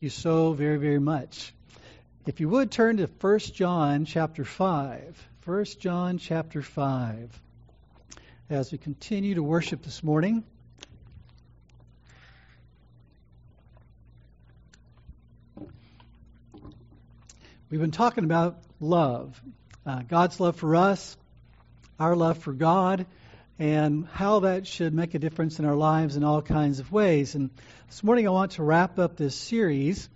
you so very, very much. If you would turn to 1 John chapter 5. 1 John chapter 5. As we continue to worship this morning, we've been talking about love uh, God's love for us, our love for God, and how that should make a difference in our lives in all kinds of ways. And this morning I want to wrap up this series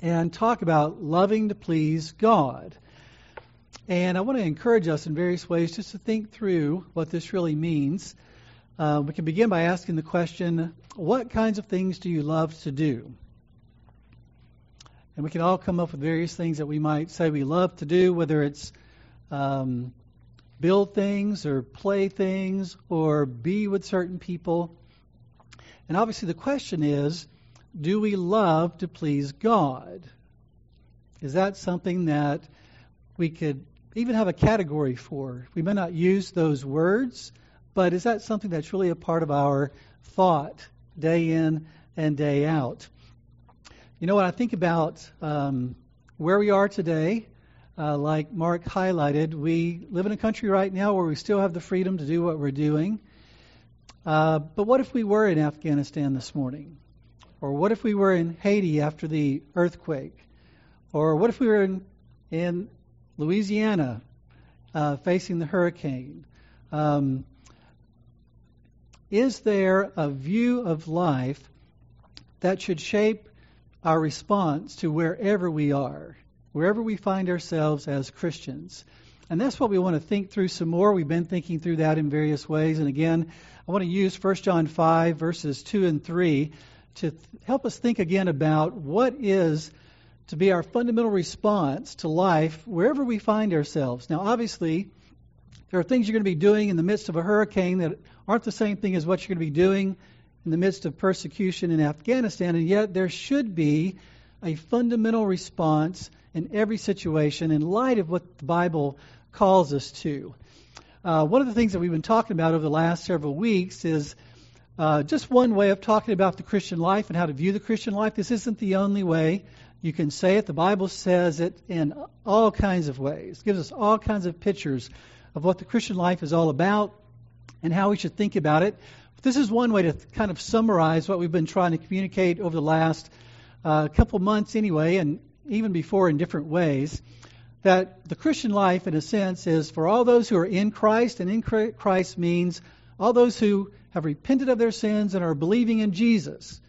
and talk about loving to please God. And I want to encourage us in various ways just to think through what this really means. Uh, we can begin by asking the question what kinds of things do you love to do? And we can all come up with various things that we might say we love to do, whether it's um, build things or play things or be with certain people. And obviously, the question is do we love to please God? Is that something that we could even have a category for? We may not use those words, but is that something that's really a part of our thought day in and day out? You know, when I think about um, where we are today, uh, like Mark highlighted, we live in a country right now where we still have the freedom to do what we're doing. Uh, but what if we were in Afghanistan this morning? Or what if we were in Haiti after the earthquake? Or what if we were in, in Louisiana uh, facing the hurricane? Um, is there a view of life that should shape our response to wherever we are? Wherever we find ourselves as Christians. And that's what we want to think through some more. We've been thinking through that in various ways. And again, I want to use 1 John 5, verses 2 and 3, to th- help us think again about what is to be our fundamental response to life wherever we find ourselves. Now, obviously, there are things you're going to be doing in the midst of a hurricane that aren't the same thing as what you're going to be doing in the midst of persecution in Afghanistan, and yet there should be a fundamental response in every situation in light of what the Bible calls us to. Uh, one of the things that we've been talking about over the last several weeks is uh, just one way of talking about the Christian life and how to view the Christian life. This isn't the only way you can say it. The Bible says it in all kinds of ways, it gives us all kinds of pictures of what the Christian life is all about and how we should think about it. But this is one way to kind of summarize what we've been trying to communicate over the last uh, couple months, anyway, and even before in different ways, that the Christian life, in a sense, is for all those who are in Christ, and in Christ means all those who have repented of their sins and are believing in Jesus.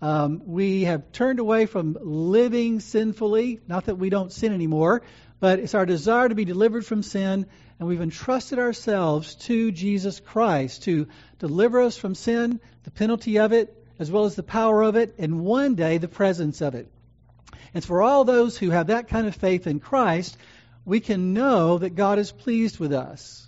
Um, we have turned away from living sinfully, not that we don't sin anymore, but it's our desire to be delivered from sin, and we've entrusted ourselves to Jesus Christ to deliver us from sin, the penalty of it, as well as the power of it, and one day the presence of it. And for all those who have that kind of faith in Christ, we can know that God is pleased with us,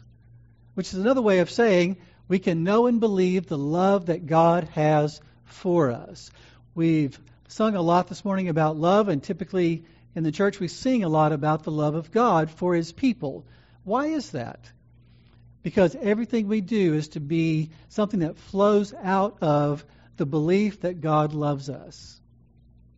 which is another way of saying we can know and believe the love that God has for us. We've sung a lot this morning about love, and typically in the church we sing a lot about the love of God for his people. Why is that? Because everything we do is to be something that flows out of the belief that God loves us.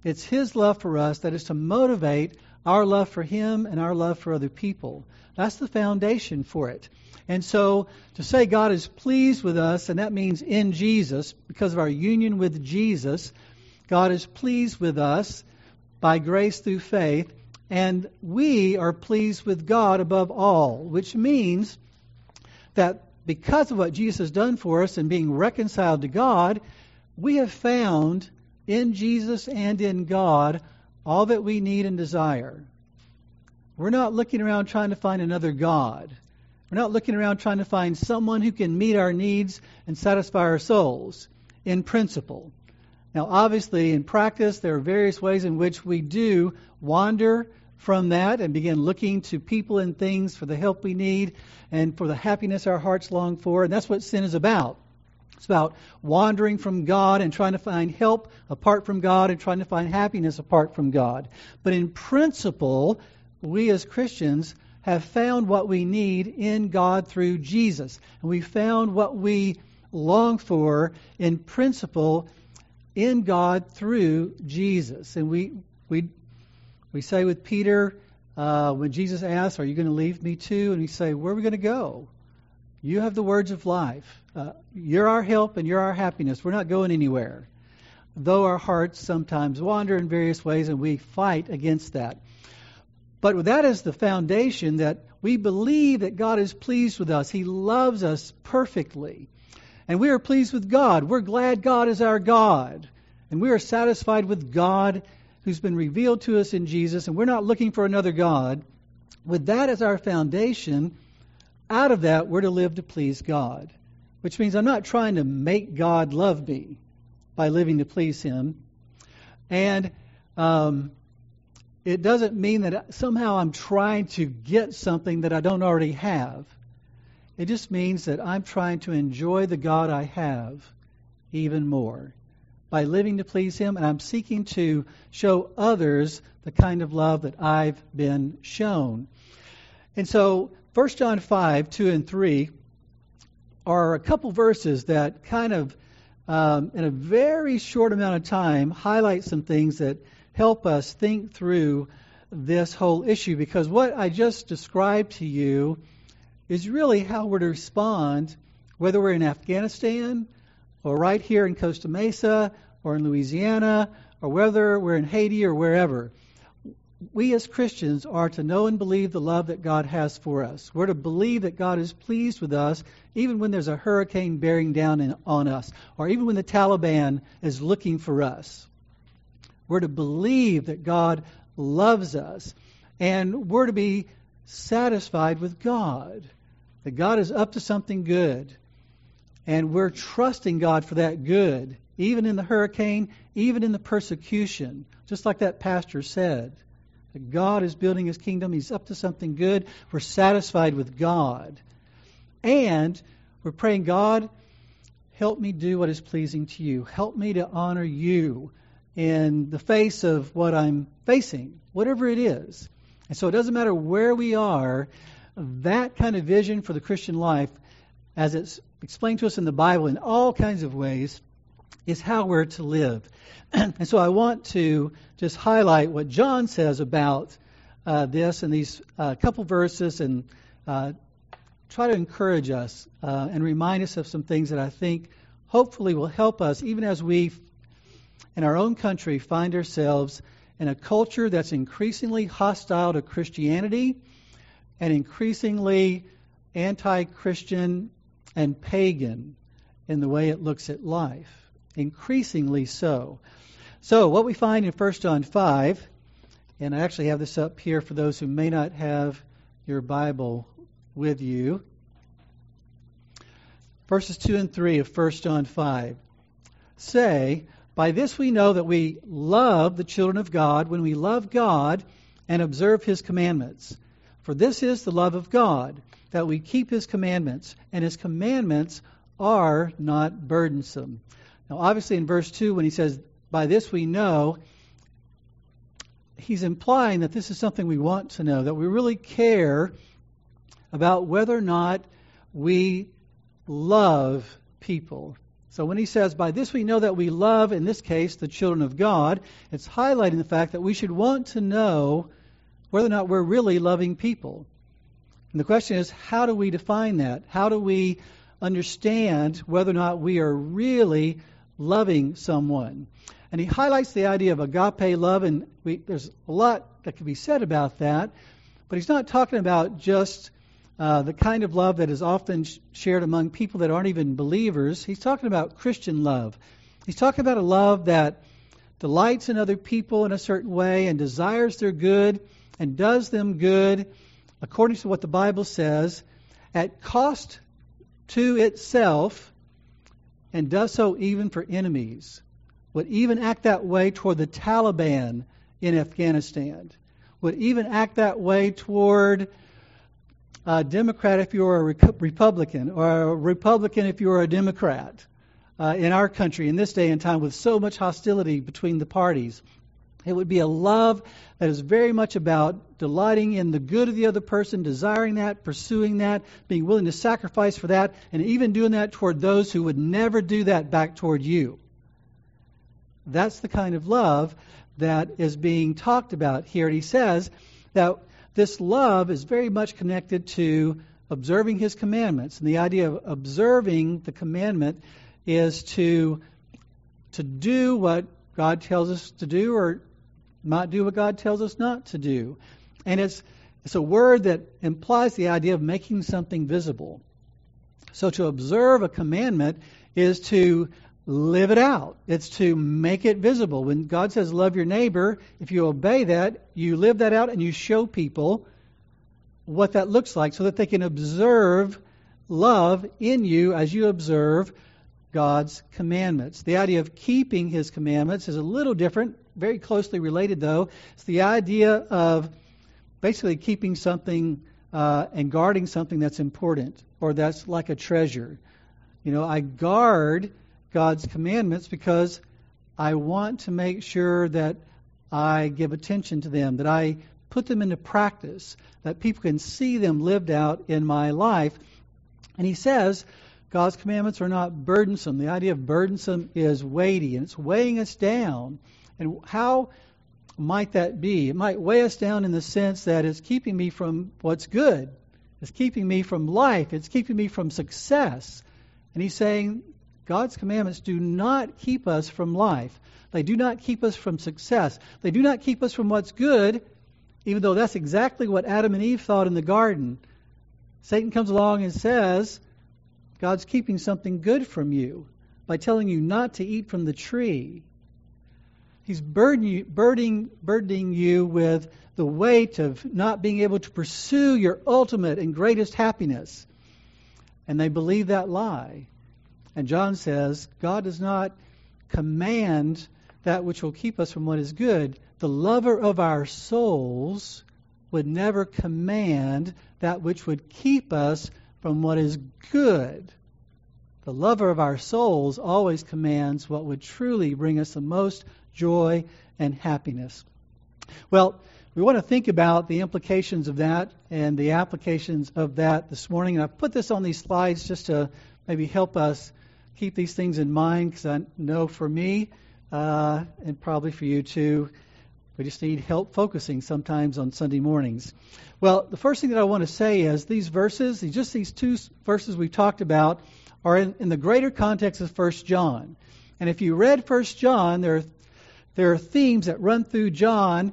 It's His love for us that is to motivate our love for Him and our love for other people. That's the foundation for it. And so to say God is pleased with us, and that means in Jesus, because of our union with Jesus, God is pleased with us by grace through faith, and we are pleased with God above all, which means that because of what Jesus has done for us and being reconciled to God, we have found in Jesus and in God all that we need and desire. We're not looking around trying to find another God. We're not looking around trying to find someone who can meet our needs and satisfy our souls in principle. Now, obviously, in practice, there are various ways in which we do wander from that and begin looking to people and things for the help we need and for the happiness our hearts long for. And that's what sin is about. It's about wandering from God and trying to find help apart from God and trying to find happiness apart from God. But in principle, we as Christians have found what we need in God through Jesus. And we found what we long for in principle in God through Jesus. And we we we say with Peter uh, when Jesus asks, "Are you going to leave me too?" and we say, "Where are we going to go? You have the words of life. Uh, you're our help and you're our happiness. We're not going anywhere." Though our hearts sometimes wander in various ways, and we fight against that. But that is the foundation that we believe that God is pleased with us. He loves us perfectly. And we are pleased with God. We're glad God is our God. And we are satisfied with God who's been revealed to us in Jesus. And we're not looking for another God. With that as our foundation, out of that, we're to live to please God. Which means I'm not trying to make God love me by living to please Him. And um, it doesn't mean that somehow I'm trying to get something that I don't already have. It just means that I'm trying to enjoy the God I have even more by living to please Him, and I'm seeking to show others the kind of love that I've been shown. And so, 1 John 5, 2 and 3 are a couple verses that kind of, um, in a very short amount of time, highlight some things that help us think through this whole issue because what I just described to you is really how we're to respond, whether we're in Afghanistan or right here in Costa Mesa or in Louisiana or whether we're in Haiti or wherever. We as Christians are to know and believe the love that God has for us. We're to believe that God is pleased with us even when there's a hurricane bearing down in, on us or even when the Taliban is looking for us. We're to believe that God loves us. And we're to be satisfied with God, that God is up to something good. And we're trusting God for that good, even in the hurricane, even in the persecution, just like that pastor said. That God is building his kingdom, he's up to something good. We're satisfied with God. And we're praying, God, help me do what is pleasing to you. Help me to honor you in the face of what I'm facing, whatever it is. And so it doesn't matter where we are, that kind of vision for the Christian life, as it's explained to us in the Bible in all kinds of ways, is how we're to live. and so I want to just highlight what John says about uh, this in these uh, couple verses and uh, try to encourage us uh, and remind us of some things that I think hopefully will help us even as we in our own country find ourselves in a culture that's increasingly hostile to Christianity and increasingly anti Christian and pagan in the way it looks at life. Increasingly so. So, what we find in 1 John 5, and I actually have this up here for those who may not have your Bible with you. Verses 2 and 3 of 1 John 5 say, by this we know that we love the children of God when we love God and observe his commandments. For this is the love of God, that we keep his commandments, and his commandments are not burdensome. Now, obviously, in verse 2, when he says, By this we know, he's implying that this is something we want to know, that we really care about whether or not we love people. So when he says, By this we know that we love, in this case, the children of God, it's highlighting the fact that we should want to know whether or not we're really loving people. And the question is, how do we define that? How do we understand whether or not we are really loving someone? And he highlights the idea of agape love, and we, there's a lot that can be said about that. But he's not talking about just uh, the kind of love that is often sh- shared among people that aren't even believers. He's talking about Christian love. He's talking about a love that delights in other people in a certain way and desires their good and does them good according to what the Bible says at cost to itself and does so even for enemies. Would even act that way toward the Taliban in Afghanistan. Would even act that way toward a Democrat if you're a Republican, or a Republican if you're a Democrat uh, in our country in this day and time with so much hostility between the parties. It would be a love that is very much about delighting in the good of the other person, desiring that, pursuing that, being willing to sacrifice for that, and even doing that toward those who would never do that back toward you. That's the kind of love that is being talked about here. And he says that this love is very much connected to observing his commandments. And the idea of observing the commandment is to to do what God tells us to do or not do what God tells us not to do. And it's it's a word that implies the idea of making something visible. So to observe a commandment is to live it out. It's to make it visible. When God says love your neighbor, if you obey that, you live that out and you show people what that looks like so that they can observe love in you as you observe God's commandments. The idea of keeping his commandments is a little different, very closely related though. It's the idea of basically keeping something uh, and guarding something that's important or that's like a treasure. You know, I guard God's commandments because I want to make sure that I give attention to them, that I put them into practice, that people can see them lived out in my life. And he says, God's commandments are not burdensome. The idea of burdensome is weighty and it's weighing us down. And how might that be? It might weigh us down in the sense that it's keeping me from what's good. It's keeping me from life. It's keeping me from success. And he's saying God's commandments do not keep us from life. They do not keep us from success. They do not keep us from what's good, even though that's exactly what Adam and Eve thought in the garden. Satan comes along and says, God's keeping something good from you by telling you not to eat from the tree. He's burdening, burdening, burdening you with the weight of not being able to pursue your ultimate and greatest happiness. And they believe that lie. And John says, God does not command that which will keep us from what is good. The lover of our souls would never command that which would keep us from what is good. The lover of our souls always commands what would truly bring us the most joy, and happiness. Well, we want to think about the implications of that and the applications of that this morning. And I've put this on these slides just to maybe help us keep these things in mind because I know for me uh, and probably for you too, we just need help focusing sometimes on Sunday mornings. Well, the first thing that I want to say is these verses, just these two verses we've talked about, are in, in the greater context of First John. And if you read First John, there are there are themes that run through John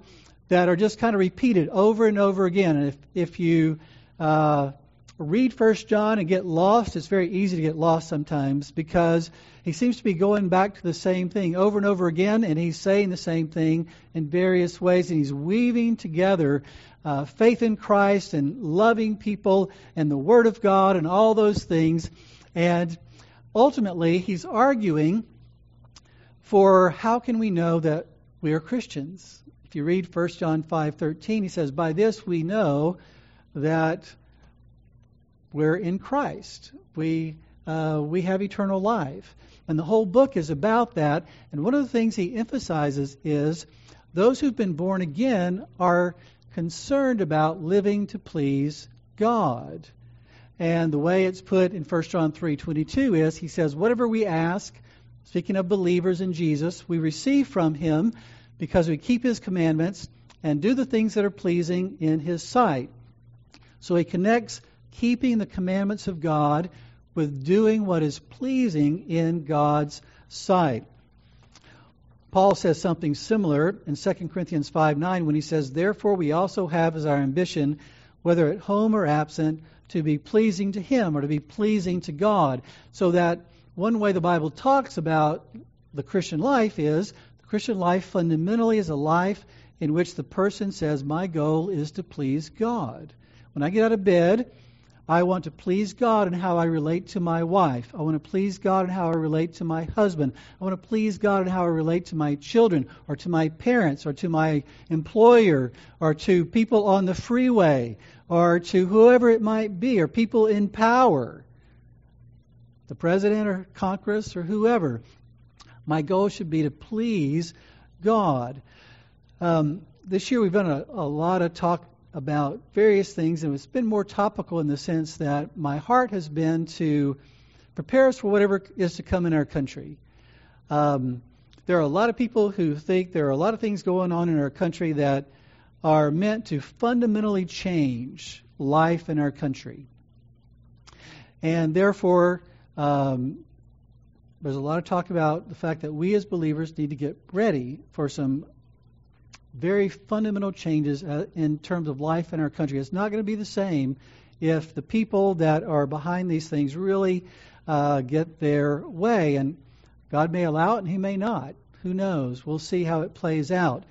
that are just kind of repeated over and over again. And if, if you uh, read First John and get lost, it's very easy to get lost sometimes because he seems to be going back to the same thing over and over again, and he's saying the same thing in various ways, and he's weaving together uh, faith in Christ and loving people and the Word of God and all those things. And ultimately, he's arguing for how can we know that we are Christians? If you read 1 John 5:13, he says, "By this we know that we're in Christ. We uh, we have eternal life." And the whole book is about that. And one of the things he emphasizes is those who've been born again are concerned about living to please God. And the way it's put in 1 John 3:22 is he says, "Whatever we ask Speaking of believers in Jesus, we receive from him because we keep his commandments and do the things that are pleasing in his sight. So he connects keeping the commandments of God with doing what is pleasing in God's sight. Paul says something similar in 2 Corinthians 5 9 when he says, Therefore we also have as our ambition, whether at home or absent, to be pleasing to him or to be pleasing to God, so that one way the Bible talks about the Christian life is the Christian life fundamentally is a life in which the person says, My goal is to please God. When I get out of bed, I want to please God in how I relate to my wife. I want to please God in how I relate to my husband. I want to please God in how I relate to my children or to my parents or to my employer or to people on the freeway or to whoever it might be or people in power the president or Congress or whoever. My goal should be to please God. Um, this year we've done a, a lot of talk about various things, and it's been more topical in the sense that my heart has been to prepare us for whatever is to come in our country. Um, there are a lot of people who think there are a lot of things going on in our country that are meant to fundamentally change life in our country. And therefore, um, there's a lot of talk about the fact that we as believers need to get ready for some very fundamental changes uh, in terms of life in our country. It's not going to be the same if the people that are behind these things really uh, get their way. And God may allow it and He may not. Who knows? We'll see how it plays out.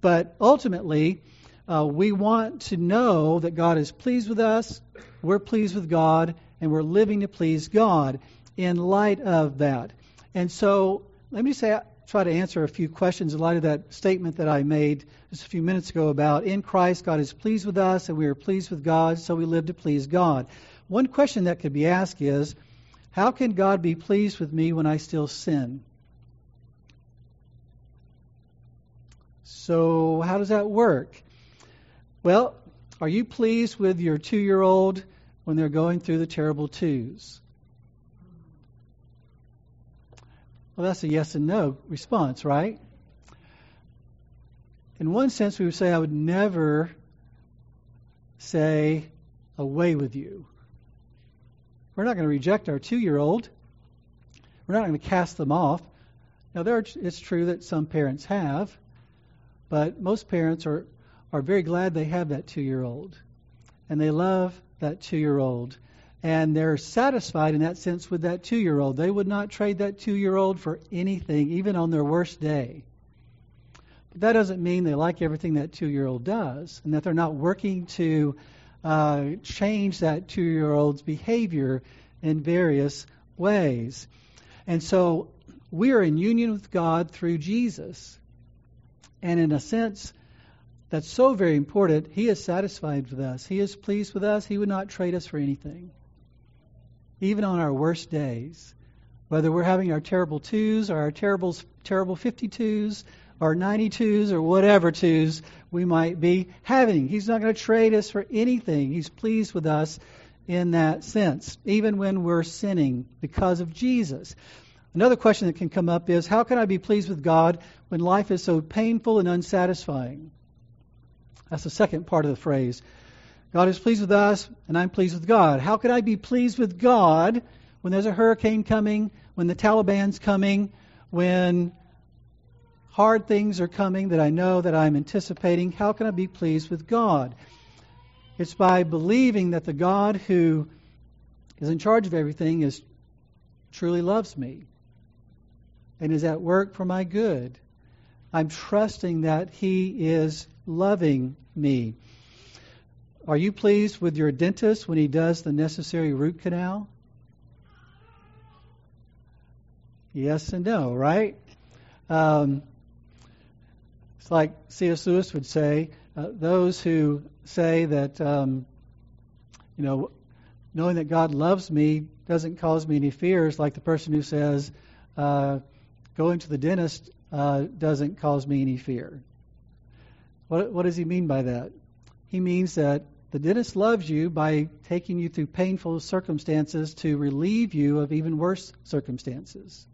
But ultimately, uh, we want to know that God is pleased with us, we're pleased with God, and we're living to please God in light of that. And so, let me say, try to answer a few questions in light of that statement that I made just a few minutes ago about in Christ, God is pleased with us, and we are pleased with God, so we live to please God. One question that could be asked is, how can God be pleased with me when I still sin? So, how does that work? Well, are you pleased with your two year old when they're going through the terrible twos? Well, that's a yes and no response, right? In one sense, we would say, I would never say, away with you. We're not going to reject our two year old. We're not going to cast them off. Now, there, it's true that some parents have, but most parents are, are very glad they have that two year old. And they love that two year old and they're satisfied in that sense with that two year old. They would not trade that two year old for anything, even on their worst day. But that doesn't mean they like everything that two year old does, and that they're not working to uh, change that two year old's behavior in various ways. And so we are in union with God through Jesus. And in a sense, that's so very important. He is satisfied with us. He is pleased with us. He would not trade us for anything even on our worst days. Whether we're having our terrible twos or our terrible, terrible 52s or 92s or whatever twos we might be having. He's not going to trade us for anything. He's pleased with us in that sense, even when we're sinning because of Jesus. Another question that can come up is how can I be pleased with God when life is so painful and unsatisfying? That's the second part of the phrase. God is pleased with us, and I'm pleased with God. How could I be pleased with God when there's a hurricane coming, when the Taliban's coming, when hard things are coming that I know that I'm anticipating? How can I be pleased with God? It's by believing that the God who is in charge of everything is truly loves me and is at work for my good. I'm trusting that He is loving me. Are you pleased with your dentist when he does the necessary root canal? Yes and no, right? Um, it's like C.S. Lewis would say uh, those who say that, um, you know, knowing that God loves me doesn't cause me any fears, like the person who says, uh, going to the dentist uh, doesn't cause me any fear. What, what does he mean by that? He means that the dentist loves you by taking you through painful circumstances to relieve you of even worse circumstances.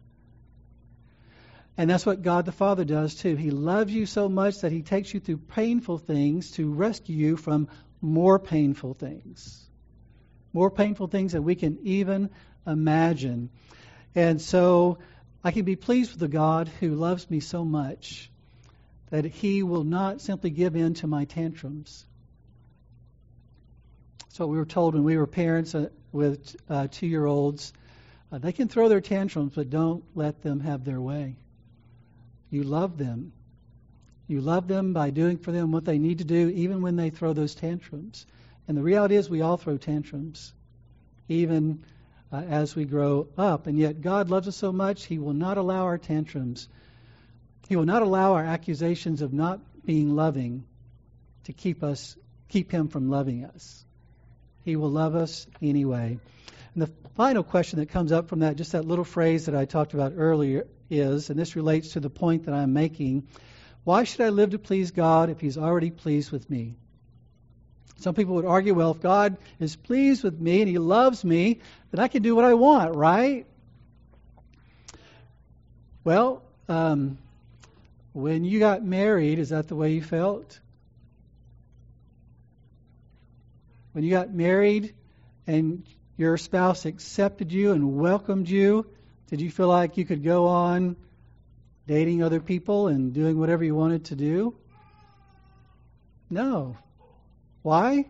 And that's what God the Father does too. He loves you so much that He takes you through painful things to rescue you from more painful things. More painful things that we can even imagine. And so I can be pleased with the God who loves me so much that He will not simply give in to my tantrums so we were told when we were parents uh, with uh, two year olds. Uh, they can throw their tantrums, but don't let them have their way. You love them. You love them by doing for them what they need to do, even when they throw those tantrums. And the reality is, we all throw tantrums, even uh, as we grow up. And yet, God loves us so much, He will not allow our tantrums. He will not allow our accusations of not being loving to keep us, keep Him from loving us. He will love us anyway. And the final question that comes up from that, just that little phrase that I talked about earlier, is, and this relates to the point that I'm making why should I live to please God if He's already pleased with me? Some people would argue, well, if God is pleased with me and He loves me, then I can do what I want, right? Well, Um, when you got married, is that the way you felt? When you got married and your spouse accepted you and welcomed you, did you feel like you could go on dating other people and doing whatever you wanted to do? No. Why?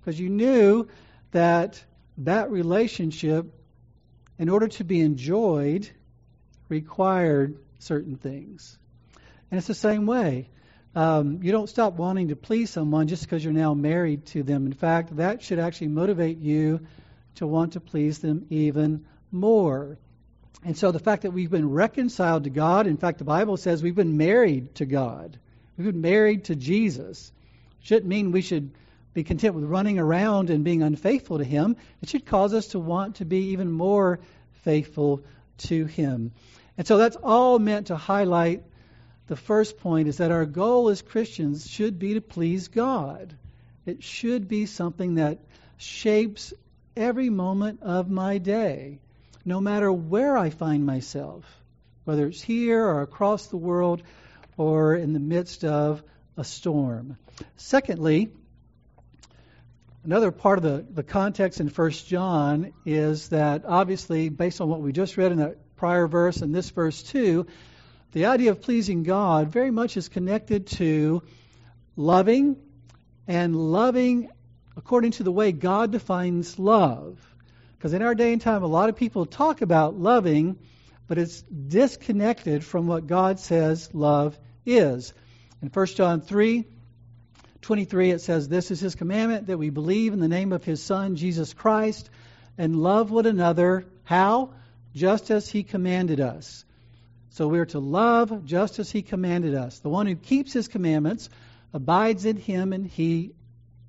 Because you knew that that relationship, in order to be enjoyed, required certain things. And it's the same way. Um, you don't stop wanting to please someone just because you're now married to them. In fact, that should actually motivate you to want to please them even more. And so the fact that we've been reconciled to God, in fact, the Bible says we've been married to God, we've been married to Jesus, shouldn't mean we should be content with running around and being unfaithful to Him. It should cause us to want to be even more faithful to Him. And so that's all meant to highlight the first point is that our goal as Christians should be to please God. It should be something that shapes every moment of my day, no matter where I find myself, whether it's here or across the world or in the midst of a storm. Secondly, another part of the, the context in 1 John is that obviously, based on what we just read in that prior verse and this verse too, the idea of pleasing God very much is connected to loving and loving according to the way God defines love. Because in our day and time, a lot of people talk about loving, but it's disconnected from what God says love is. In 1 John 3 23, it says, This is his commandment that we believe in the name of his Son, Jesus Christ, and love one another. How? Just as he commanded us. So we're to love just as he commanded us. The one who keeps his commandments abides in him and he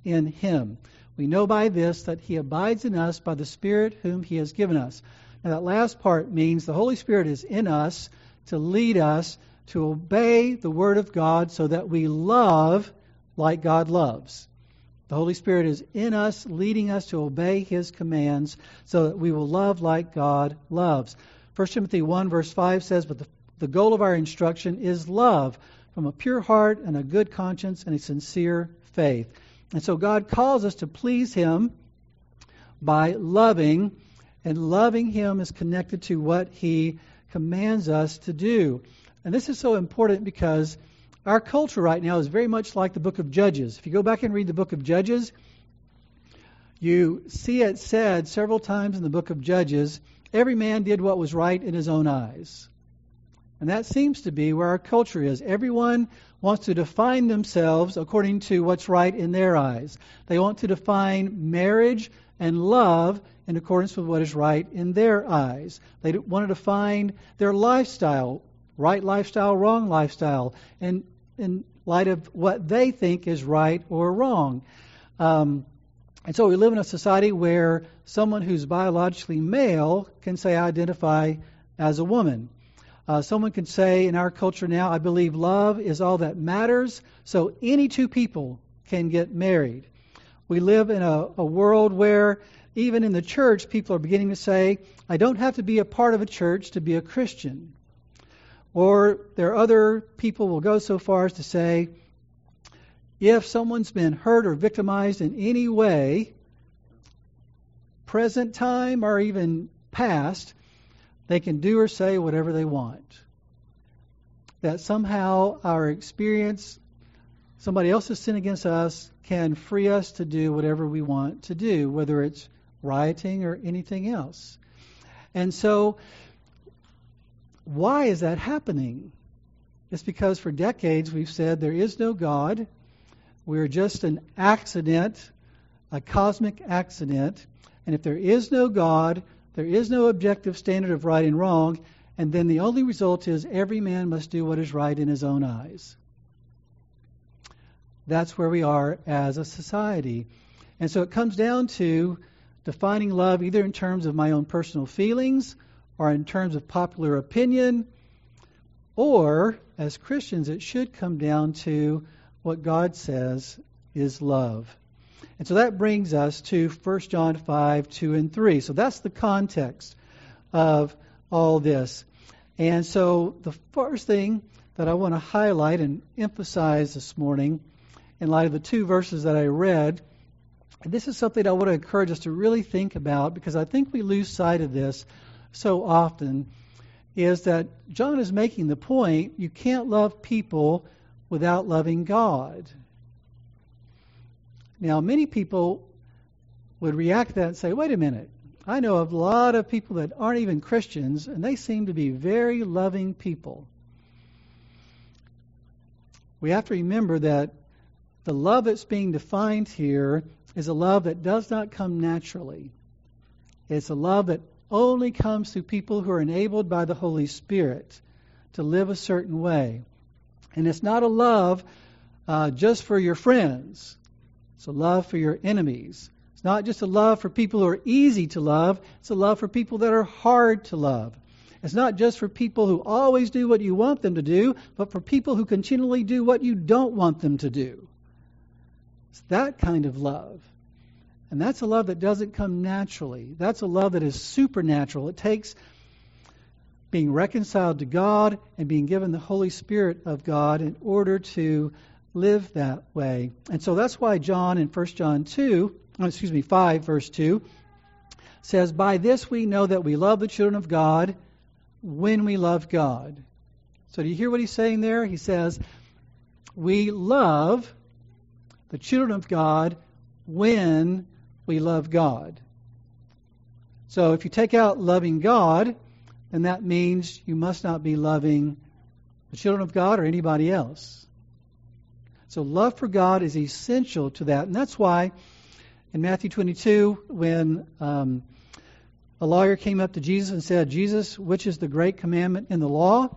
in him. We know by this that he abides in us by the Spirit whom he has given us. Now, that last part means the Holy Spirit is in us to lead us to obey the Word of God so that we love like God loves. The Holy Spirit is in us, leading us to obey His commands so that we will love like God loves. 1 Timothy 1, verse 5 says, But the, the goal of our instruction is love from a pure heart and a good conscience and a sincere faith. And so God calls us to please Him by loving, and loving Him is connected to what He commands us to do. And this is so important because our culture right now is very much like the book of Judges. If you go back and read the book of Judges, you see it said several times in the book of Judges every man did what was right in his own eyes. And that seems to be where our culture is. Everyone wants to define themselves according to what's right in their eyes. They want to define marriage and love in accordance with what is right in their eyes. They want to define their lifestyle, right lifestyle, wrong lifestyle, in, in light of what they think is right or wrong. Um, and so we live in a society where someone who's biologically male can say, I identify as a woman. Uh, someone can say in our culture now, I believe love is all that matters, so any two people can get married. We live in a, a world where even in the church, people are beginning to say, I don't have to be a part of a church to be a Christian. Or there are other people will go so far as to say, if someone's been hurt or victimized in any way, present time or even past, they can do or say whatever they want. That somehow our experience, somebody else's sin against us, can free us to do whatever we want to do, whether it's rioting or anything else. And so, why is that happening? It's because for decades we've said there is no God. We're just an accident, a cosmic accident. And if there is no God, there is no objective standard of right and wrong, and then the only result is every man must do what is right in his own eyes. That's where we are as a society. And so it comes down to defining love either in terms of my own personal feelings or in terms of popular opinion, or as Christians, it should come down to what God says is love. And so that brings us to 1 John 5, 2 and 3. So that's the context of all this. And so the first thing that I want to highlight and emphasize this morning, in light of the two verses that I read, and this is something I want to encourage us to really think about because I think we lose sight of this so often, is that John is making the point you can't love people without loving God. Now, many people would react to that and say, wait a minute, I know of a lot of people that aren't even Christians, and they seem to be very loving people. We have to remember that the love that's being defined here is a love that does not come naturally. It's a love that only comes through people who are enabled by the Holy Spirit to live a certain way. And it's not a love uh, just for your friends, it's a love for your enemies. It's not just a love for people who are easy to love, it's a love for people that are hard to love. It's not just for people who always do what you want them to do, but for people who continually do what you don't want them to do. It's that kind of love. And that's a love that doesn't come naturally. That's a love that is supernatural. It takes being reconciled to God and being given the Holy Spirit of God in order to live that way. And so that's why John in 1 John 2 Oh, excuse me, 5, verse 2, says, By this we know that we love the children of God when we love God. So do you hear what he's saying there? He says, We love the children of God when we love God. So if you take out loving God, then that means you must not be loving the children of God or anybody else. So love for God is essential to that. And that's why in Matthew 22 when um, a lawyer came up to Jesus and said, Jesus, which is the great commandment in the law?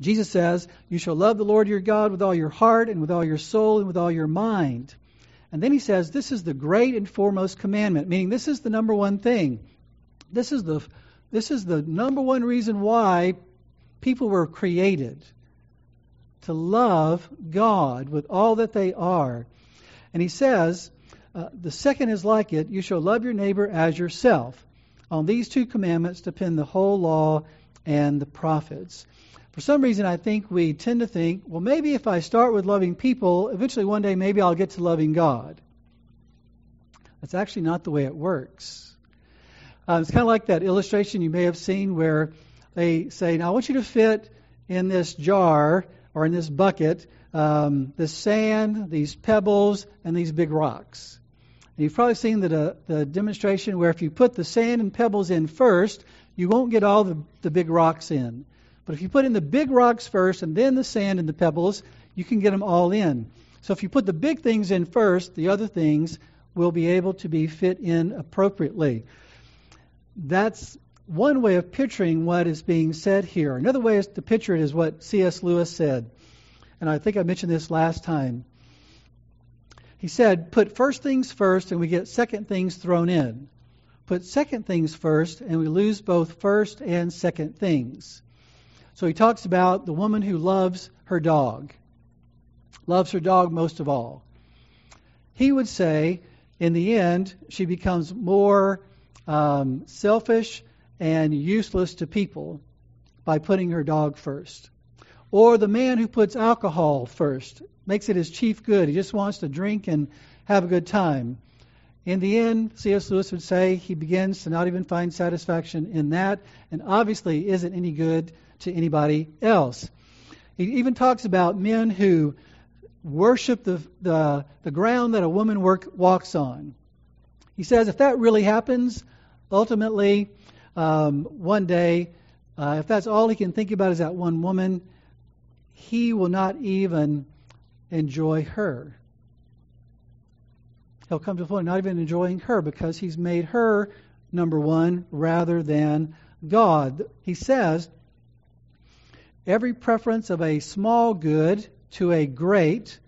Jesus says, You shall love the Lord your God with all your heart and with all your soul and with all your mind. And then he says, This is the great and foremost commandment, meaning this is the number one thing. This is the, this is the number one reason why people were created to love God with all that they are. And he says, uh, the second is like it you shall love your neighbor as yourself. On these two commandments depend the whole law and the prophets. For some reason, I think we tend to think, well, maybe if I start with loving people, eventually one day maybe I'll get to loving God. That's actually not the way it works. Uh, it's kind of like that illustration you may have seen where they say, now I want you to fit in this jar or in this bucket um, the sand, these pebbles, and these big rocks. You've probably seen the, uh, the demonstration where if you put the sand and pebbles in first, you won't get all the, the big rocks in. But if you put in the big rocks first and then the sand and the pebbles, you can get them all in. So if you put the big things in first, the other things will be able to be fit in appropriately. That's one way of picturing what is being said here. Another way to picture it is what C.S. Lewis said. And I think I mentioned this last time. He said, put first things first and we get second things thrown in. Put second things first and we lose both first and second things. So he talks about the woman who loves her dog, loves her dog most of all. He would say, in the end, she becomes more um, selfish and useless to people by putting her dog first. Or the man who puts alcohol first makes it his chief good. He just wants to drink and have a good time. In the end, C.S. Lewis would say he begins to not even find satisfaction in that, and obviously isn't any good to anybody else. He even talks about men who worship the, the, the ground that a woman work, walks on. He says if that really happens, ultimately, um, one day, uh, if that's all he can think about is that one woman, he will not even enjoy her. He'll come to the point not even enjoying her because he's made her number one rather than God. He says, every preference of a small good to a great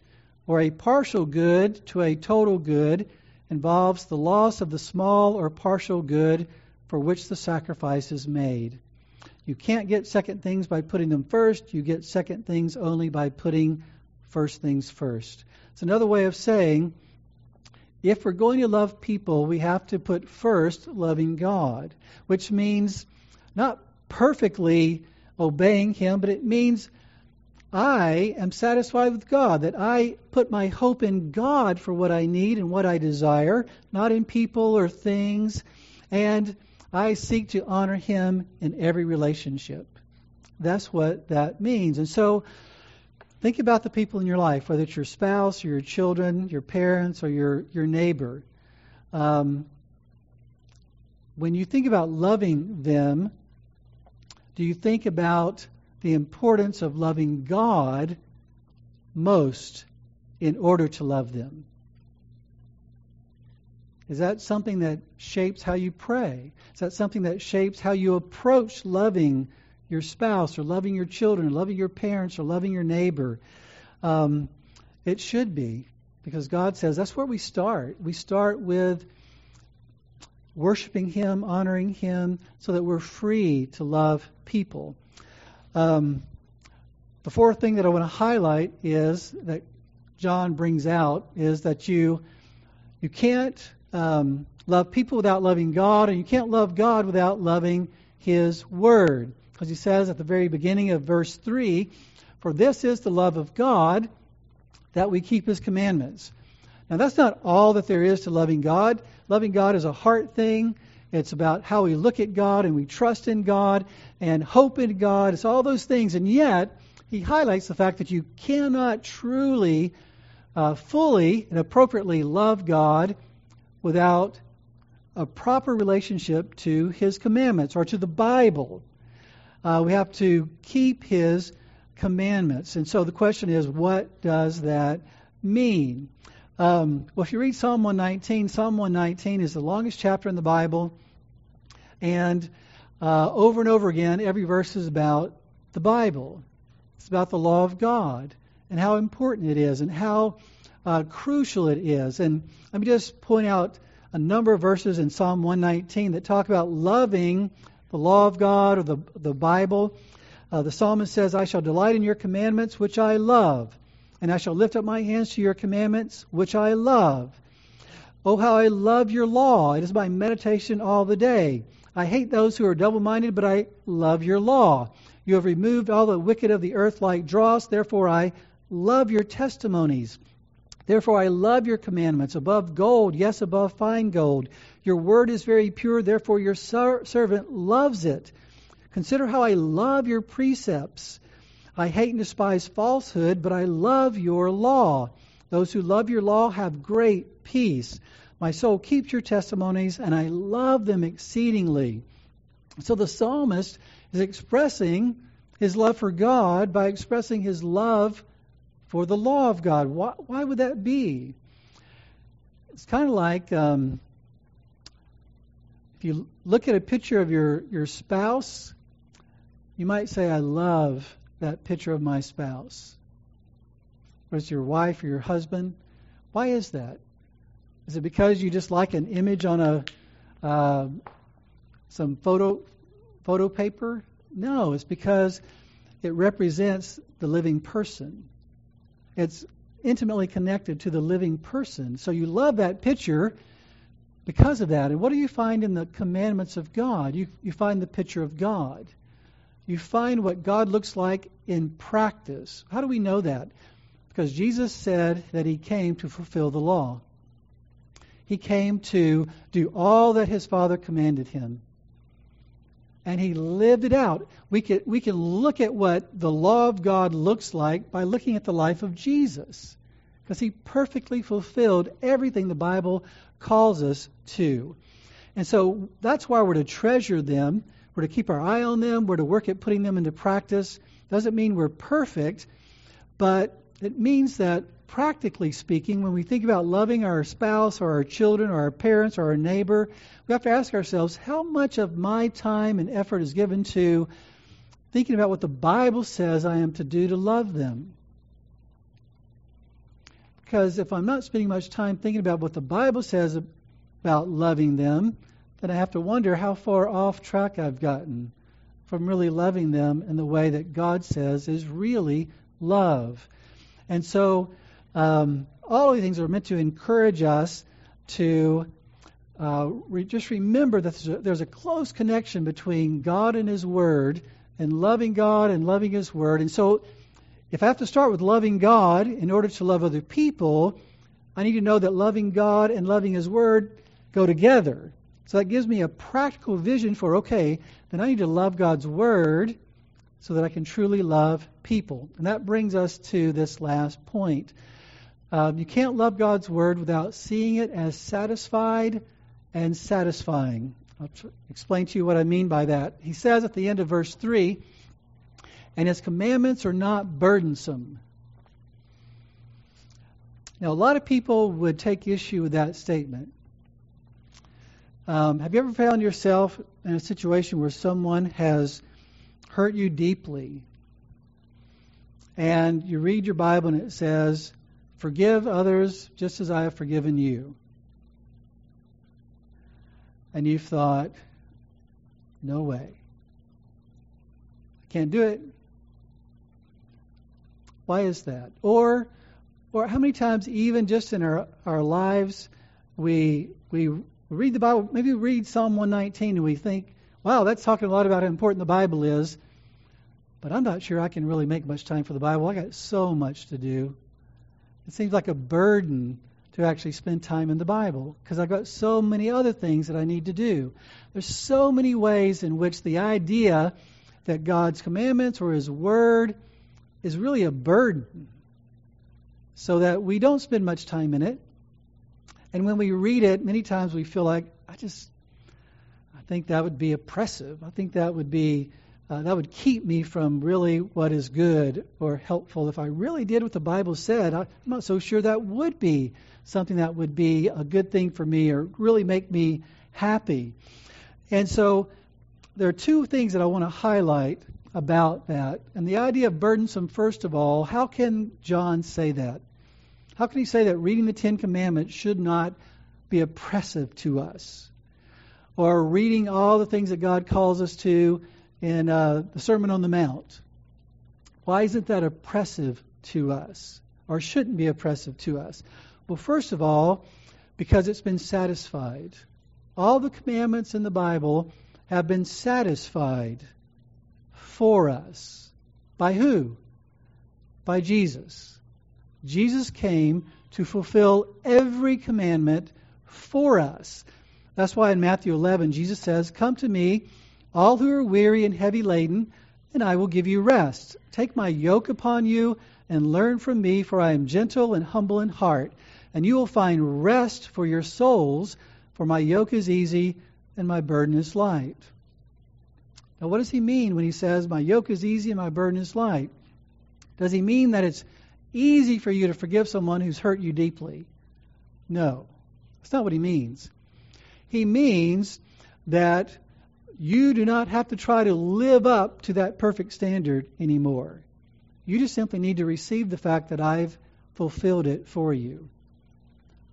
or a partial good to a total good involves the loss of the small or partial good for which the sacrifice is made. You can't get second things by putting them first. You get second things only by putting first things first. It's another way of saying if we're going to love people, we have to put first loving God, which means not perfectly obeying Him, but it means I am satisfied with God, that I put my hope in God for what I need and what I desire, not in people or things, and I seek to honor Him in every relationship. That's what that means. And so, think about the people in your life, whether it's your spouse or your children, your parents, or your, your neighbor. Um, when you think about loving them, do you think about the importance of loving God most in order to love them? Is that something that shapes how you pray? Is that something that shapes how you approach loving your spouse or loving your children, or loving your parents or loving your neighbor? Um, it should be, because God says that's where we start. We start with worshiping Him, honoring Him, so that we're free to love people. Um, the fourth thing that I want to highlight is that John brings out is that you you can't um, love people without loving God, and you can't love God without loving His Word, because he says at the very beginning of verse three, "For this is the love of God, that we keep His commandments." Now that's not all that there is to loving God. Loving God is a heart thing. It's about how we look at God and we trust in God and hope in God. It's all those things. And yet, he highlights the fact that you cannot truly, uh, fully, and appropriately love God without a proper relationship to his commandments or to the Bible. Uh, we have to keep his commandments. And so the question is, what does that mean? Um, well, if you read Psalm 119, Psalm 119 is the longest chapter in the Bible, and uh, over and over again, every verse is about the Bible. It's about the law of God and how important it is and how uh, crucial it is. And let me just point out a number of verses in Psalm 119 that talk about loving the law of God or the, the Bible. Uh, the psalmist says, I shall delight in your commandments, which I love and I shall lift up my hands to your commandments, which I love. Oh, how I love your law. It is my meditation all the day. I hate those who are double minded, but I love your law. You have removed all the wicked of the earth like dross. Therefore, I love your testimonies. Therefore, I love your commandments above gold, yes, above fine gold. Your word is very pure. Therefore, your ser- servant loves it. Consider how I love your precepts. I hate and despise falsehood, but I love your law. Those who love your law have great peace. My soul keeps your testimonies, and I love them exceedingly. So the psalmist is expressing his love for God by expressing his love for the law of God. Why, why would that be? It's kind of like um, if you look at a picture of your, your spouse, you might say, I love that picture of my spouse? Or it's your wife or your husband? Why is that? Is it because you just like an image on a uh, some photo photo paper? No, it's because it represents the living person. It's intimately connected to the living person. So you love that picture because of that. And what do you find in the commandments of God? You, you find the picture of God you find what God looks like in practice. How do we know that? Because Jesus said that he came to fulfill the law. He came to do all that his Father commanded him. And he lived it out. We can, we can look at what the law of God looks like by looking at the life of Jesus. Because he perfectly fulfilled everything the Bible calls us to. And so that's why we're to treasure them we're to keep our eye on them. We're to work at putting them into practice. Doesn't mean we're perfect, but it means that practically speaking, when we think about loving our spouse or our children or our parents or our neighbor, we have to ask ourselves how much of my time and effort is given to thinking about what the Bible says I am to do to love them. Because if I'm not spending much time thinking about what the Bible says about loving them, then I have to wonder how far off track I've gotten from really loving them in the way that God says is really love. And so, um, all of these things are meant to encourage us to uh, re- just remember that there's a, there's a close connection between God and His Word and loving God and loving His Word. And so, if I have to start with loving God in order to love other people, I need to know that loving God and loving His Word go together. So that gives me a practical vision for okay, then I need to love God's Word so that I can truly love people. And that brings us to this last point. Um, you can't love God's Word without seeing it as satisfied and satisfying. I'll tr- explain to you what I mean by that. He says at the end of verse 3 and his commandments are not burdensome. Now, a lot of people would take issue with that statement. Um, have you ever found yourself in a situation where someone has hurt you deeply? And you read your Bible and it says, Forgive others just as I have forgiven you. And you've thought, No way. I can't do it. Why is that? Or, or how many times, even just in our, our lives, we we read the Bible, maybe we read Psalm 119 and we think, wow, that's talking a lot about how important the Bible is, but I'm not sure I can really make much time for the Bible. I got so much to do. It seems like a burden to actually spend time in the Bible because I've got so many other things that I need to do. There's so many ways in which the idea that God's commandments or His Word is really a burden so that we don't spend much time in it. And when we read it, many times we feel like, I just, I think that would be oppressive. I think that would be, uh, that would keep me from really what is good or helpful. If I really did what the Bible said, I'm not so sure that would be something that would be a good thing for me or really make me happy. And so there are two things that I want to highlight about that. And the idea of burdensome, first of all, how can John say that? How can he say that reading the Ten Commandments should not be oppressive to us? Or reading all the things that God calls us to in uh, the Sermon on the Mount. Why isn't that oppressive to us? Or shouldn't be oppressive to us? Well, first of all, because it's been satisfied. All the commandments in the Bible have been satisfied for us. By who? By Jesus. Jesus came to fulfill every commandment for us. That's why in Matthew 11, Jesus says, Come to me, all who are weary and heavy laden, and I will give you rest. Take my yoke upon you and learn from me, for I am gentle and humble in heart, and you will find rest for your souls, for my yoke is easy and my burden is light. Now, what does he mean when he says, My yoke is easy and my burden is light? Does he mean that it's easy for you to forgive someone who's hurt you deeply? No, that's not what he means. He means that you do not have to try to live up to that perfect standard anymore. You just simply need to receive the fact that I've fulfilled it for you.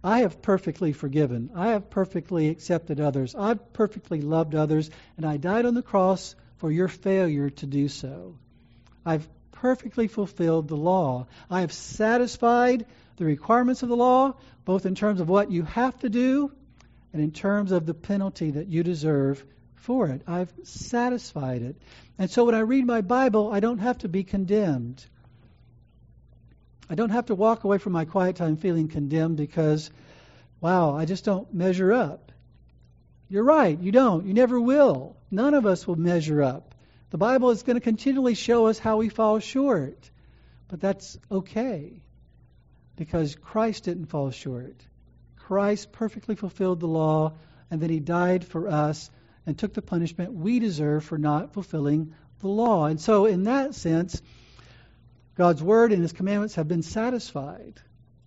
I have perfectly forgiven. I have perfectly accepted others. I've perfectly loved others, and I died on the cross for your failure to do so. I've perfectly fulfilled the law. I have satisfied the requirements of the law, both in terms of what you have to do and in terms of the penalty that you deserve for it. I've satisfied it. And so when I read my Bible, I don't have to be condemned. I don't have to walk away from my quiet time feeling condemned because, wow, I just don't measure up. You're right, you don't. You never will. None of us will measure up. The Bible is going to continually show us how we fall short. But that's okay because Christ didn't fall short. Christ perfectly fulfilled the law, and then he died for us and took the punishment we deserve for not fulfilling the law. And so, in that sense, God's word and his commandments have been satisfied.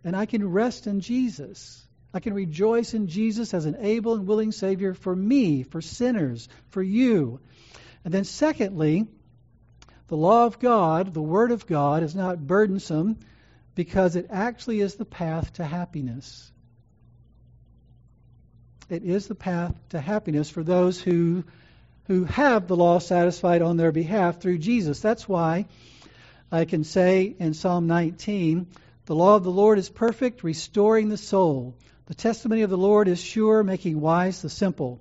And I can rest in Jesus. I can rejoice in Jesus as an able and willing Savior for me, for sinners, for you. And then, secondly, the law of God, the Word of God, is not burdensome because it actually is the path to happiness. It is the path to happiness for those who, who have the law satisfied on their behalf through Jesus. That's why I can say in Psalm 19, the law of the Lord is perfect, restoring the soul. The testimony of the Lord is sure, making wise the simple.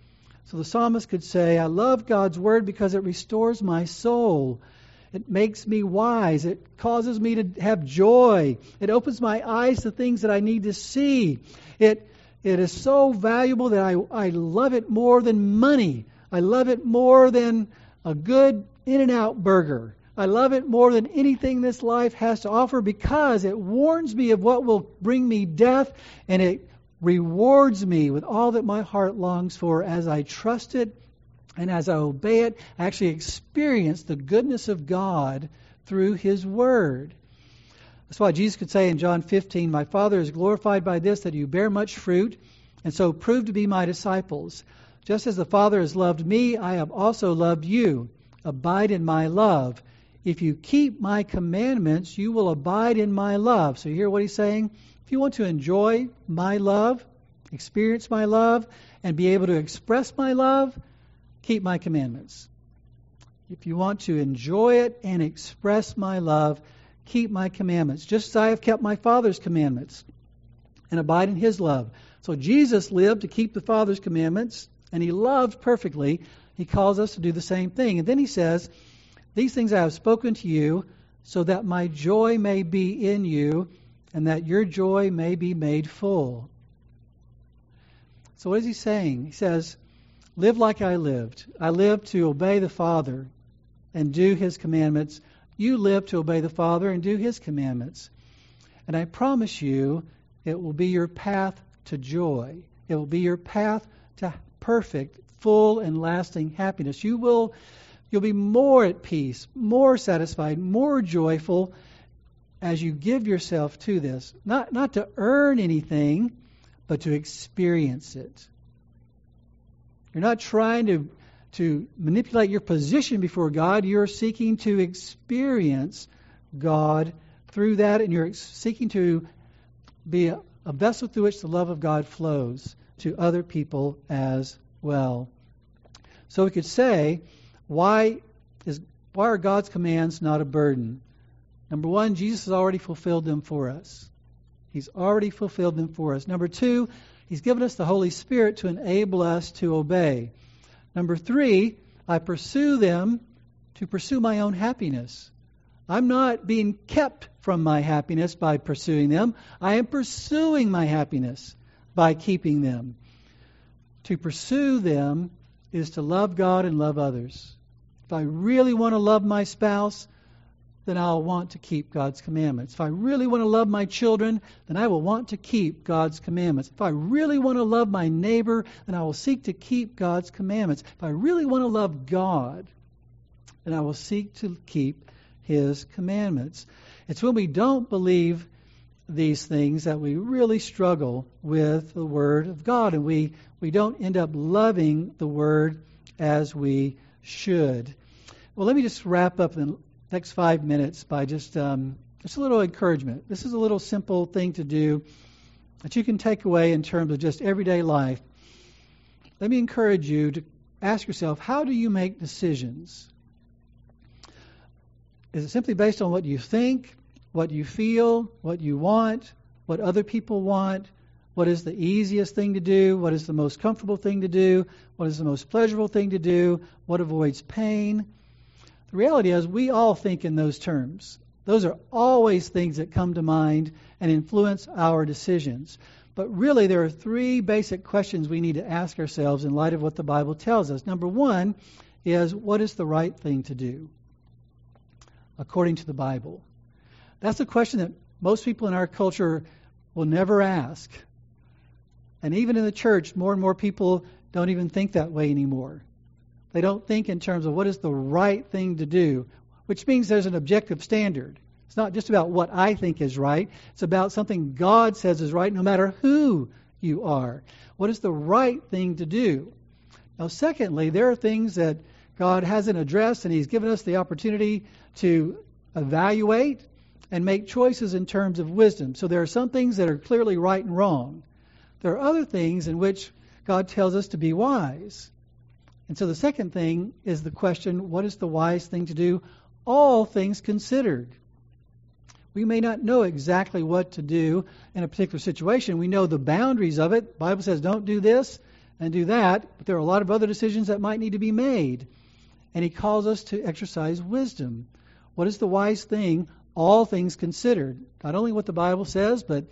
So the psalmist could say, I love God's word because it restores my soul. It makes me wise. It causes me to have joy. It opens my eyes to things that I need to see. It it is so valuable that I, I love it more than money. I love it more than a good In N Out burger. I love it more than anything this life has to offer because it warns me of what will bring me death and it rewards me with all that my heart longs for as I trust it and as I obey it. I actually experience the goodness of God through His Word. That's why Jesus could say in John 15, My Father is glorified by this, that you bear much fruit, and so prove to be my disciples. Just as the Father has loved me, I have also loved you. Abide in my love. If you keep my commandments, you will abide in my love. So, you hear what he's saying? If you want to enjoy my love, experience my love, and be able to express my love, keep my commandments. If you want to enjoy it and express my love, keep my commandments, just as I have kept my Father's commandments and abide in his love. So Jesus lived to keep the Father's commandments, and he loved perfectly. He calls us to do the same thing. And then he says, These things I have spoken to you, so that my joy may be in you, and that your joy may be made full. So, what is he saying? He says, Live like I lived. I lived to obey the Father and do his commandments you live to obey the Father and do His commandments. And I promise you, it will be your path to joy. It will be your path to perfect, full, and lasting happiness. You will you'll be more at peace, more satisfied, more joyful as you give yourself to this. Not not to earn anything, but to experience it. You're not trying to to manipulate your position before God. You're seeking to experience God through that, and you're seeking to be a, a vessel through which the love of God flows to other people as well. So we could say, why is why are God's commands not a burden? Number one, Jesus has already fulfilled them for us. He's already fulfilled them for us. Number two, He's given us the Holy Spirit to enable us to obey. Number three, I pursue them to pursue my own happiness. I'm not being kept from my happiness by pursuing them. I am pursuing my happiness by keeping them. To pursue them is to love God and love others. If I really want to love my spouse, then I'll want to keep God's commandments. If I really want to love my children, then I will want to keep God's commandments. If I really want to love my neighbor, then I will seek to keep God's commandments. If I really want to love God, then I will seek to keep His commandments. It's when we don't believe these things that we really struggle with the Word of God, and we, we don't end up loving the Word as we should. Well, let me just wrap up and next five minutes by just um, just a little encouragement. This is a little simple thing to do that you can take away in terms of just everyday life. Let me encourage you to ask yourself, how do you make decisions? Is it simply based on what you think, what you feel, what you want, what other people want? What is the easiest thing to do? What is the most comfortable thing to do? What is the most pleasurable thing to do? What avoids pain? The reality is, we all think in those terms. Those are always things that come to mind and influence our decisions. But really, there are three basic questions we need to ask ourselves in light of what the Bible tells us. Number one is, what is the right thing to do according to the Bible? That's a question that most people in our culture will never ask. And even in the church, more and more people don't even think that way anymore. They don't think in terms of what is the right thing to do, which means there's an objective standard. It's not just about what I think is right, it's about something God says is right no matter who you are. What is the right thing to do? Now, secondly, there are things that God hasn't addressed, and He's given us the opportunity to evaluate and make choices in terms of wisdom. So there are some things that are clearly right and wrong. There are other things in which God tells us to be wise. And so the second thing is the question what is the wise thing to do? All things considered. We may not know exactly what to do in a particular situation. We know the boundaries of it. The Bible says don't do this and do that, but there are a lot of other decisions that might need to be made. And he calls us to exercise wisdom. What is the wise thing? All things considered. Not only what the Bible says, but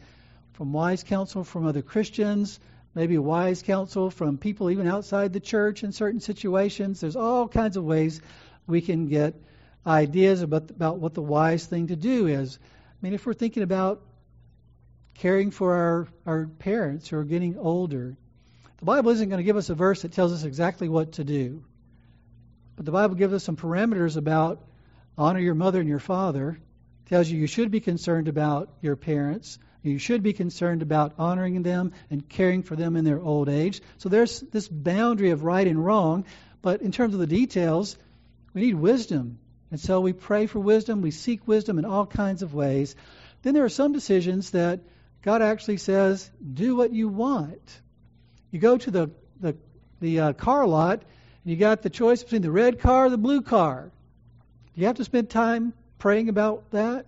from wise counsel from other Christians, maybe wise counsel from people even outside the church in certain situations. There's all kinds of ways we can get ideas about, about what the wise thing to do is. I mean, if we're thinking about caring for our, our parents who are getting older, the Bible isn't going to give us a verse that tells us exactly what to do. But the Bible gives us some parameters about honor your mother and your father. Tells you you should be concerned about your parents. You should be concerned about honoring them and caring for them in their old age. So there's this boundary of right and wrong. But in terms of the details, we need wisdom. And so we pray for wisdom. We seek wisdom in all kinds of ways. Then there are some decisions that God actually says, do what you want. You go to the, the, the uh, car lot, and you got the choice between the red car or the blue car. Do you have to spend time praying about that?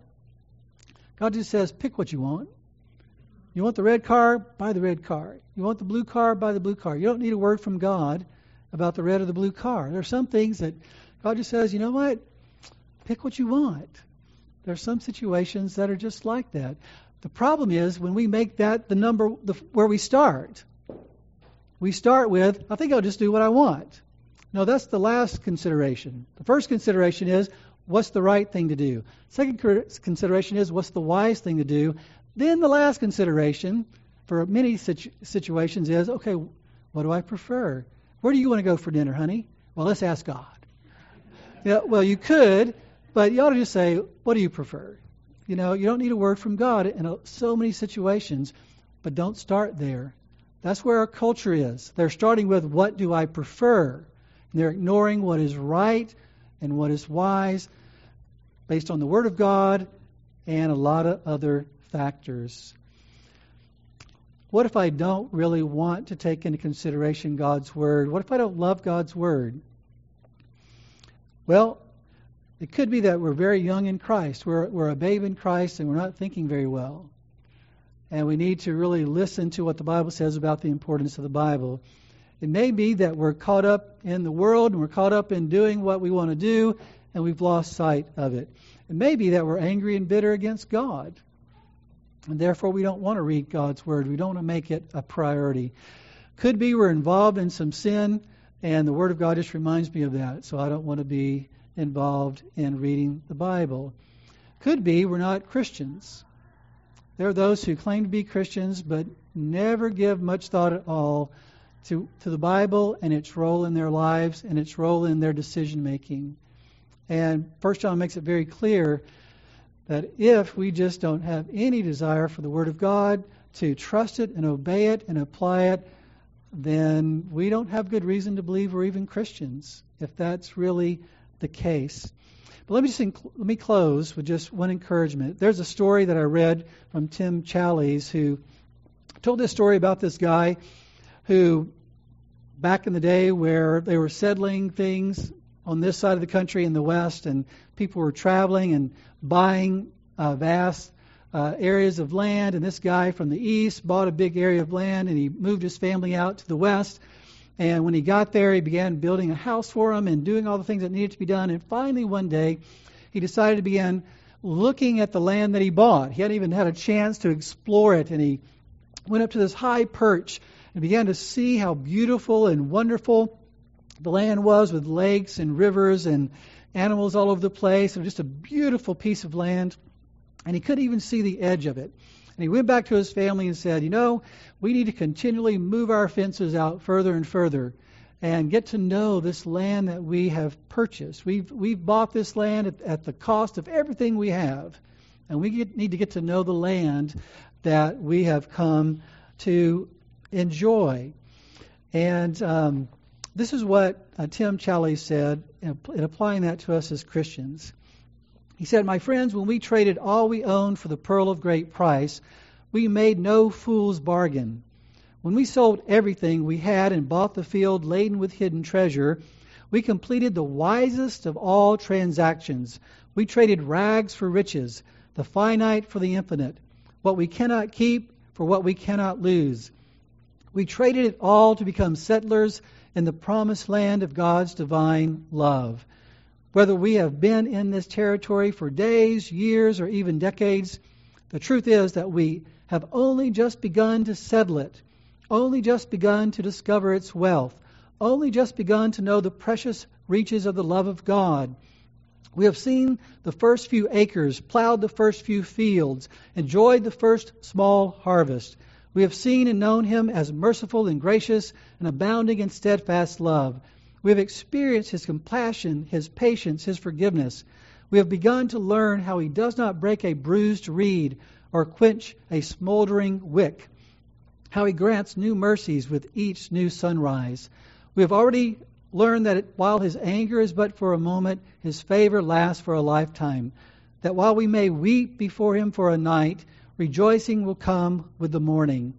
God just says, pick what you want. You want the red car? Buy the red car. You want the blue car? Buy the blue car. You don't need a word from God about the red or the blue car. There are some things that God just says, you know what? Pick what you want. There are some situations that are just like that. The problem is when we make that the number the, where we start. We start with, I think I'll just do what I want. No, that's the last consideration. The first consideration is, what's the right thing to do? Second consideration is, what's the wise thing to do? Then the last consideration for many situ- situations is, okay, what do I prefer? Where do you want to go for dinner, honey? Well, let's ask God. Yeah, well, you could, but you ought to just say, what do you prefer? You know, you don't need a word from God in uh, so many situations, but don't start there. That's where our culture is. They're starting with, what do I prefer? And they're ignoring what is right and what is wise based on the Word of God and a lot of other factors. What if I don't really want to take into consideration God's Word? What if I don't love God's Word? Well, it could be that we're very young in Christ. We're, we're a babe in Christ and we're not thinking very well. And we need to really listen to what the Bible says about the importance of the Bible. It may be that we're caught up in the world and we're caught up in doing what we want to do and we've lost sight of it. It may be that we're angry and bitter against God. And therefore, we don't want to read God's Word. We don't want to make it a priority. Could be we're involved in some sin, and the Word of God just reminds me of that, so I don't want to be involved in reading the Bible. Could be we're not Christians. There are those who claim to be Christians but never give much thought at all to, to the Bible and its role in their lives and its role in their decision making. And First John makes it very clear that if we just don't have any desire for the Word of God, to trust it and obey it and apply it, then we don't have good reason to believe we're even Christians, if that's really the case. But let me just inc- let me close with just one encouragement. There's a story that I read from Tim Challies who told this story about this guy who back in the day where they were settling things on this side of the country in the west and people were traveling and buying uh, vast uh, areas of land and this guy from the east bought a big area of land and he moved his family out to the west and when he got there, he began building a house for him and doing all the things that needed to be done. And finally, one day, he decided to begin looking at the land that he bought. He hadn't even had a chance to explore it. And he went up to this high perch and began to see how beautiful and wonderful the land was with lakes and rivers and animals all over the place. And just a beautiful piece of land. And he couldn't even see the edge of it. And he went back to his family and said, You know, we need to continually move our fences out further and further and get to know this land that we have purchased. We've, we've bought this land at, at the cost of everything we have. And we get, need to get to know the land that we have come to enjoy. And um, this is what uh, Tim Challies said, in applying that to us as Christians. He said, My friends, when we traded all we owned for the pearl of great price, we made no fool's bargain. When we sold everything we had and bought the field laden with hidden treasure, we completed the wisest of all transactions. We traded rags for riches, the finite for the infinite, what we cannot keep for what we cannot lose. We traded it all to become settlers in the promised land of God's divine love. Whether we have been in this territory for days, years, or even decades, the truth is that we have only just begun to settle it, only just begun to discover its wealth, only just begun to know the precious reaches of the love of God. We have seen the first few acres, plowed the first few fields, enjoyed the first small harvest. We have seen and known him as merciful and gracious and abounding in steadfast love. We have experienced his compassion, his patience, his forgiveness. We have begun to learn how he does not break a bruised reed or quench a smoldering wick, how he grants new mercies with each new sunrise. We have already learned that while his anger is but for a moment, his favor lasts for a lifetime. That while we may weep before him for a night, rejoicing will come with the morning.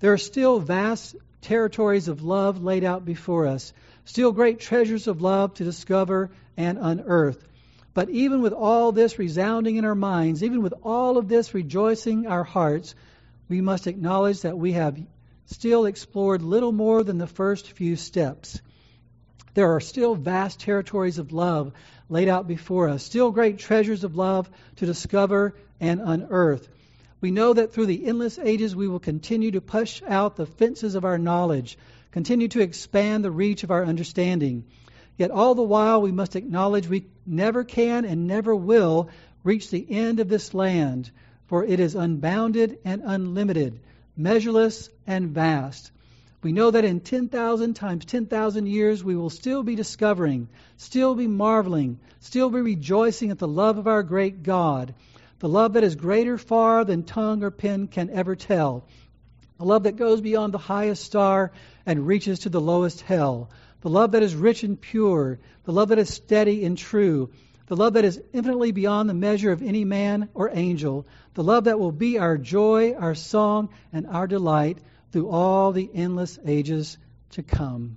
There are still vast territories of love laid out before us, still great treasures of love to discover and unearth. But even with all this resounding in our minds, even with all of this rejoicing our hearts, we must acknowledge that we have still explored little more than the first few steps. There are still vast territories of love laid out before us, still great treasures of love to discover and unearth. We know that through the endless ages we will continue to push out the fences of our knowledge, continue to expand the reach of our understanding. Yet all the while we must acknowledge we never can and never will reach the end of this land, for it is unbounded and unlimited, measureless and vast. We know that in 10,000 times 10,000 years we will still be discovering, still be marveling, still be rejoicing at the love of our great God the love that is greater far than tongue or pen can ever tell, the love that goes beyond the highest star and reaches to the lowest hell, the love that is rich and pure, the love that is steady and true, the love that is infinitely beyond the measure of any man or angel, the love that will be our joy, our song, and our delight through all the endless ages to come.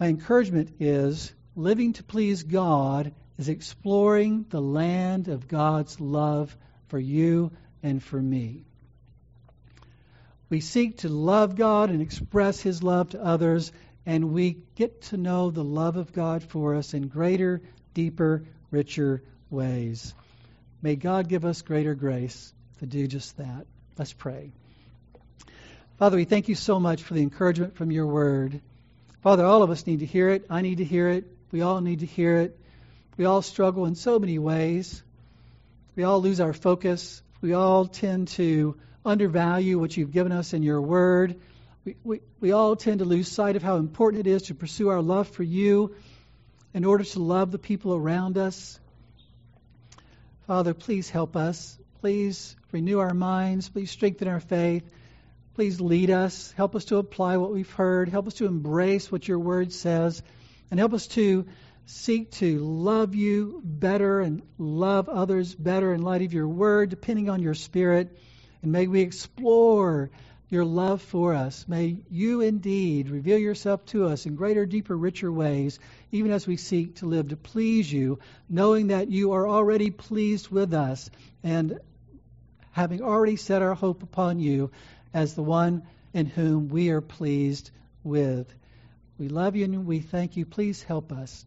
My encouragement is living to please God is exploring the land of God's love for you and for me. We seek to love God and express His love to others, and we get to know the love of God for us in greater, deeper, richer ways. May God give us greater grace to do just that. Let's pray. Father, we thank you so much for the encouragement from your word. Father, all of us need to hear it. I need to hear it. We all need to hear it. We all struggle in so many ways. We all lose our focus. We all tend to undervalue what you've given us in your word. We, we, we all tend to lose sight of how important it is to pursue our love for you in order to love the people around us. Father, please help us. Please renew our minds. Please strengthen our faith. Please lead us. Help us to apply what we've heard. Help us to embrace what your word says. And help us to seek to love you better and love others better in light of your word, depending on your spirit. And may we explore your love for us. May you indeed reveal yourself to us in greater, deeper, richer ways, even as we seek to live to please you, knowing that you are already pleased with us and having already set our hope upon you as the one in whom we are pleased with. We love you and we thank you. Please help us.